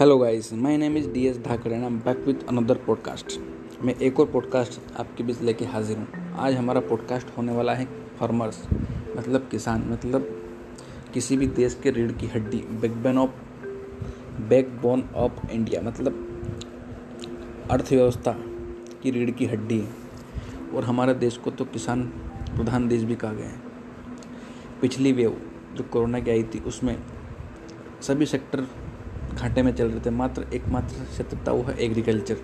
Hello guys my name is D S Dhakar and I am back with another podcast मैं एक और podcast आपके बीच लेके हाजिर हूँ। आज हमारा पॉडकास्ट होने वाला है फार्मर्स मतलब किसान मतलब किसी भी देश के रीढ़ की हड्डी backbone of backbone of India मतलब अर्थव्यवस्था की रीढ़ की हड्डी। और हमारे देश को तो किसान प्रधान देश भी कहा गया है। पिछली वेव जो कोरोना की आई थी, उसमें सभी सेक्टर घाटे में चल रहे थे। मात्र, एकमात्र क्षेत्र था वो है एग्रीकल्चर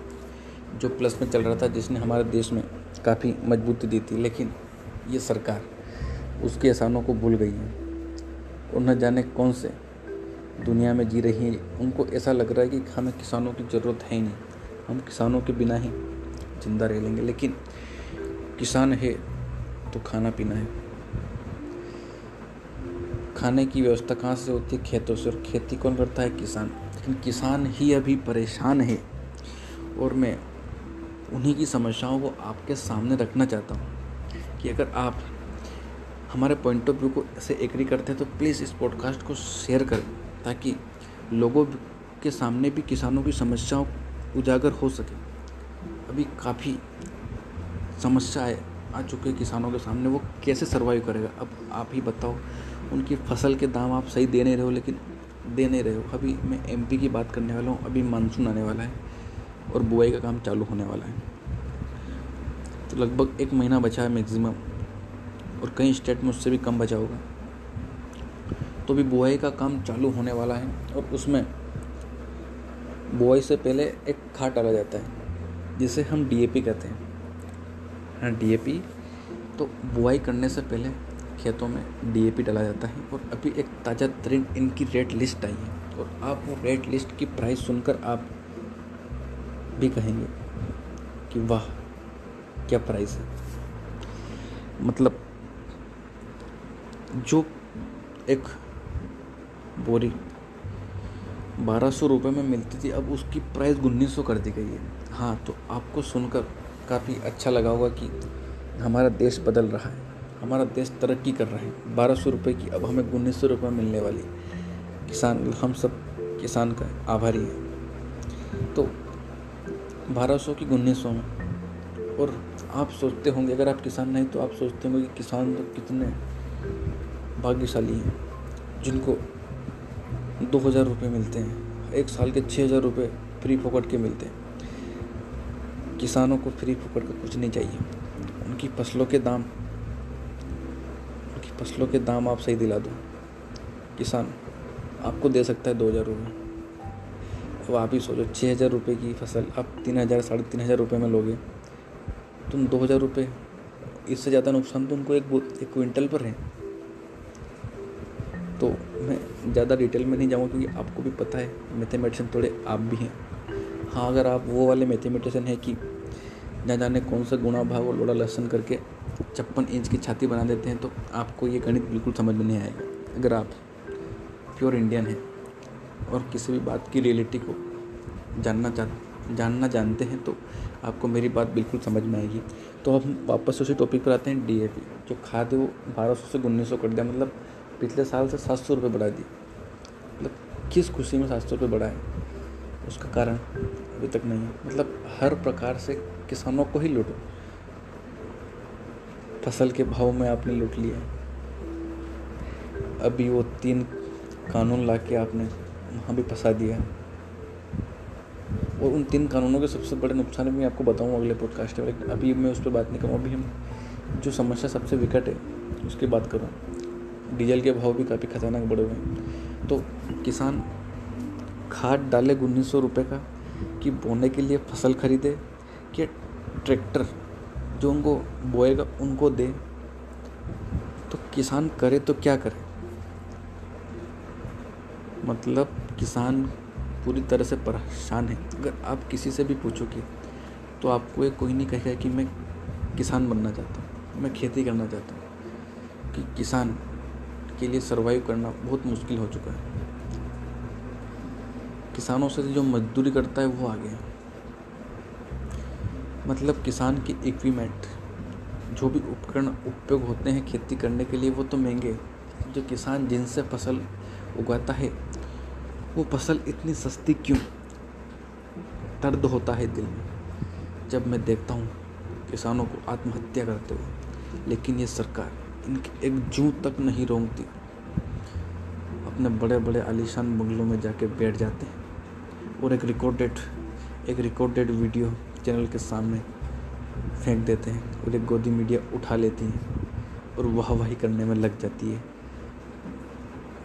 जो प्लस में चल रहा था, जिसने हमारे देश में काफ़ी मजबूती दी थी। लेकिन ये सरकार उसके एहसानों को भूल गई है और न जाने कौन से दुनिया में जी रही है। उनको ऐसा लग रहा है कि हमें किसानों की ज़रूरत है ही नहीं। हम किसानों के बिना ही ज़िंदा रह लेंगे। लेकिन किसान है तो खाना पीना है। खाने की व्यवस्था कहाँ से होती है? खेतों से। और खेती कौन करता है? किसान। लेकिन किसान ही अभी परेशान है। और मैं उन्हीं की समस्याओं को आपके सामने रखना चाहता हूँ कि अगर आप हमारे पॉइंट ऑफ़ व्यू को ऐसे एग्री करते हैं तो प्लीज़ इस पॉडकास्ट को शेयर करें, ताकि लोगों के सामने भी किसानों की समस्याओं उजागर हो सके। अभी काफ़ी समस्याएँ आ चुके किसानों के सामने। वो कैसे सर्वाइव करेगा? अब आप ही बताओ। उनकी फ़सल के दाम आप सही दे नहीं रहे हो, लेकिन दे नहीं रहे हो। अभी मैं एमपी की बात करने वाला हूँ, अभी मानसून आने वाला है और बुआई का काम चालू होने वाला है। तो लगभग एक महीना बचा है मैक्सिमम और कई स्टेट में उससे भी कम बचा होगा। तो भी बुआई का काम चालू होने वाला है और उसमें बुआई से पहले एक खाद डाला जाता है, जिसे हम डीएपी कहते हैं। हाँ डीएपी तो बुआई करने से पहले खेतों में डीएपी डाला जाता है और अभी एक ताज़ा तरीन इनकी रेट लिस्ट आई है और आप वो रेट लिस्ट की प्राइस सुनकर आप भी कहेंगे कि वाह, क्या प्राइस है। मतलब जो एक बोरी बारह सौ रुपये में मिलती थी, अब उसकी प्राइस उन्नीस सौ कर दी गई है। हाँ तो आपको सुनकर काफ़ी अच्छा लगा होगा कि हमारा देश बदल रहा है। हमारा देश तरक्की कर रहा है। बारह सौ रुपये की अब हमें उन्नीस सौ रुपये मिलने वाली किसान, हम सब किसान का आभारी है। तो बारह सौ की उन्नीस सौ में, और आप सोचते होंगे, अगर आप किसान नहीं तो आप सोचते होंगे कि किसान तो कितने भाग्यशाली हैं, जिनको दो हज़ार रुपये मिलते हैं, एक साल के छः हज़ार रुपये फ्री फोकट के मिलते हैं। किसानों को फ्री फोकट का कुछ नहीं चाहिए। उनकी फ़सलों के दाम उनकी फ़सलों के दाम आप सही दिला दो। किसान, आपको दे सकता है दो हज़ार रुपये अब आप ही सोचो छः हज़ार रुपये की फ़सल आप तीन हज़ार, साढ़े तीन हज़ार रुपये में लोगे। तुम दो हज़ार रुपये इससे ज़्यादा नुकसान तो उनको एक एक क्विंटल पर है। तो मैं ज़्यादा डिटेल में नहीं जाऊँगा क्योंकि आपको भी पता है मैथमेटिशन थोड़े आप भी हैं। हाँ अगर आप वो वाले मैथमेटिशन है कि न जाने कौन सा गुणा भाग और लोड़ा लहसन करके छप्पन इंच की छाती बना देते हैं तो आपको ये गणित बिल्कुल समझ में नहीं आएगा। अगर आप प्योर इंडियन हैं और किसी भी बात की रियलिटी को जानना चाह, जानना जानते हैं तो आपको मेरी बात बिल्कुल समझ में आएगी। तो हम वापस उसी टॉपिक पर आते हैं डीएपी जो खाद है वो बारह सौ से उन्नीस सौ कर दिया मतलब पिछले साल से सात सौ रुपये बढ़ा दी। मतलब किस खुशी में सात सौ रुपये बढ़ा है उसका कारण अभी तक नहीं है। मतलब हर प्रकार से किसानों को ही लूटो। फ़सल के भाव में आपने लूट लिया अभी वो तीन कानून ला के आपने वहाँ भी फंसा दिया और उन तीन कानूनों के सबसे बड़े नुकसान भी मैं आपको बताऊँ अगले पॉडकास्ट में। अभी मैं उस पर बात नहीं करूँ अभी हम जो समस्या सबसे विकट है, उसकी बात करूँ। डीजल के भाव भी काफ़ी खतरनाक बढ़े हुए हैं। तो किसान खाद डाले उन्नीस सौ रुपये का कि बोने के लिए फ़सल खरीदे कि ट्रैक्टर जो उनको बोएगा, उनको दे। तो किसान करे तो क्या करे? मतलब किसान पूरी तरह से परेशान है। अगर आप किसी से भी पूछोगे तो आपको एक कोई नहीं कहेगा कि मैं किसान बनना चाहता हूँ, मैं खेती करना चाहता हूँ। कि किसान के लिए सरवाइव करना बहुत मुश्किल हो चुका है। किसानों से जो मजदूरी करता है, वो आगे है। मतलब किसान की इक्विपमेंट जो भी उपकरण उपयोग होते हैं खेती करने के लिए, वो तो महँगे जो किसान जिनसे फ़सल उगाता है, वो फ़सल इतनी सस्ती क्यों दर्द होता है दिल में? जब मैं देखता हूँ किसानों को आत्महत्या करते हुए, लेकिन ये सरकार इनकी एक जू तक नहीं रोकती अपने बड़े बड़े आलीशान बंगलों में जाके बैठ जाते हैं और एक रिकॉर्डेड एक रिकॉर्डेड वीडियो चैनल के सामने फेंक देते हैं एक गोदी मीडिया उठा लेती है, और वाह वाही करने में लग जाती है।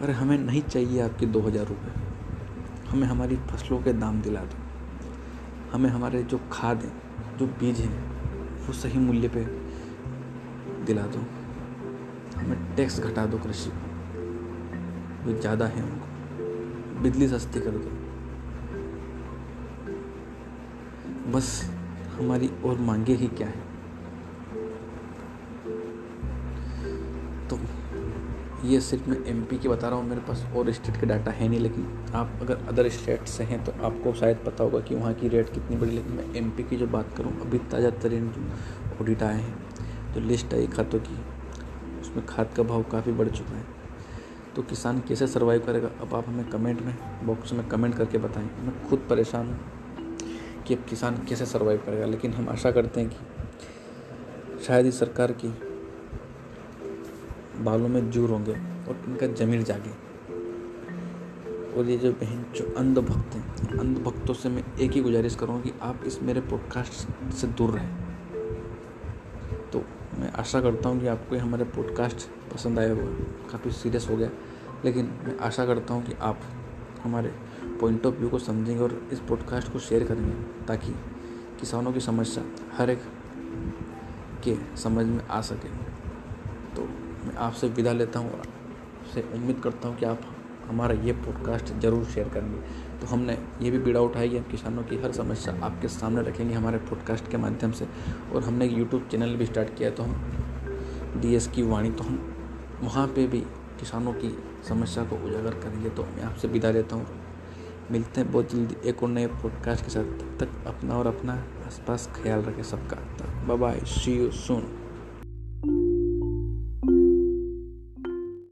अरे हमें नहीं चाहिए आपके दो हज़ार रुपये हमें हमारी फ़सलों के दाम दिला दो। हमें हमारे जो खाद हैं, जो बीज हैं, वो सही मूल्य पे दिला दो। हमें टैक्स घटा दो कृषि को जो ज़्यादा है उनको। बिजली सस्ती कर दो। बस हमारी और मांगे ही क्या है? तो ये सिर्फ़ मैं एमपी की बता रहा हूँ, मेरे पास और स्टेट का डाटा है नहीं, लेकिन आप अगर अदर स्टेट से हैं तो आपको शायद पता होगा कि वहाँ की रेट कितनी बड़ी लेकिन मैं एमपी की जो बात करूँ, अभी ताज़ा तरीन जो ऑडिट आए हैं जो लिस्ट आई खातों की, उसमें खाद का भाव काफ़ी बढ़ चुका है। तो किसान कैसे सर्वाइव करेगा, अब आप हमें कमेंट में बॉक्स में कमेंट करके बताएँ। मैं खुद परेशान हूँ। कि अब किसान कैसे सर्वाइव करेगा, लेकिन हम आशा करते हैं कि शायद ही सरकार की बालों में जूर होंगे और इनका जमीर जागे। और ये जो बहन, जो अंध भक्त हैं, अंधभक्तों से मैं एक ही गुजारिश करूँगा कि आप इस मेरे पॉडकास्ट से दूर रहें। तो मैं आशा करता हूँ कि आपको हमारे पॉडकास्ट पसंद आया होगा। काफ़ी सीरियस हो गया, लेकिन मैं आशा करता हूँ कि आप हमारे पॉइंट ऑफ़ व्यू को समझेंगे और इस पॉडकास्ट को शेयर करेंगे, ताकि किसानों की समस्या हर एक के समझ में आ सके। तो मैं आपसे विदा लेता हूँ आपसे उम्मीद करता हूँ कि आप हमारा ये पॉडकास्ट ज़रूर शेयर करेंगे। तो हमने ये भी बीड़ा उठाई कि हम किसानों की हर समस्या आपके सामने रखेंगे हमारे पॉडकास्ट के माध्यम से। और हमने यूट्यूब चैनल भी स्टार्ट किया तो हम डी की वाणी तो हम वहाँ पे भी किसानों की समस्या को उजागर करेंगे तो मैं आपसे विदा लेता हूँ। मिलते हैं बहुत जल्दी एक और नए पॉडकास्ट के साथ। तब तक अपना और अपना आसपास ख्याल रखें सबका। Bye bye see you soon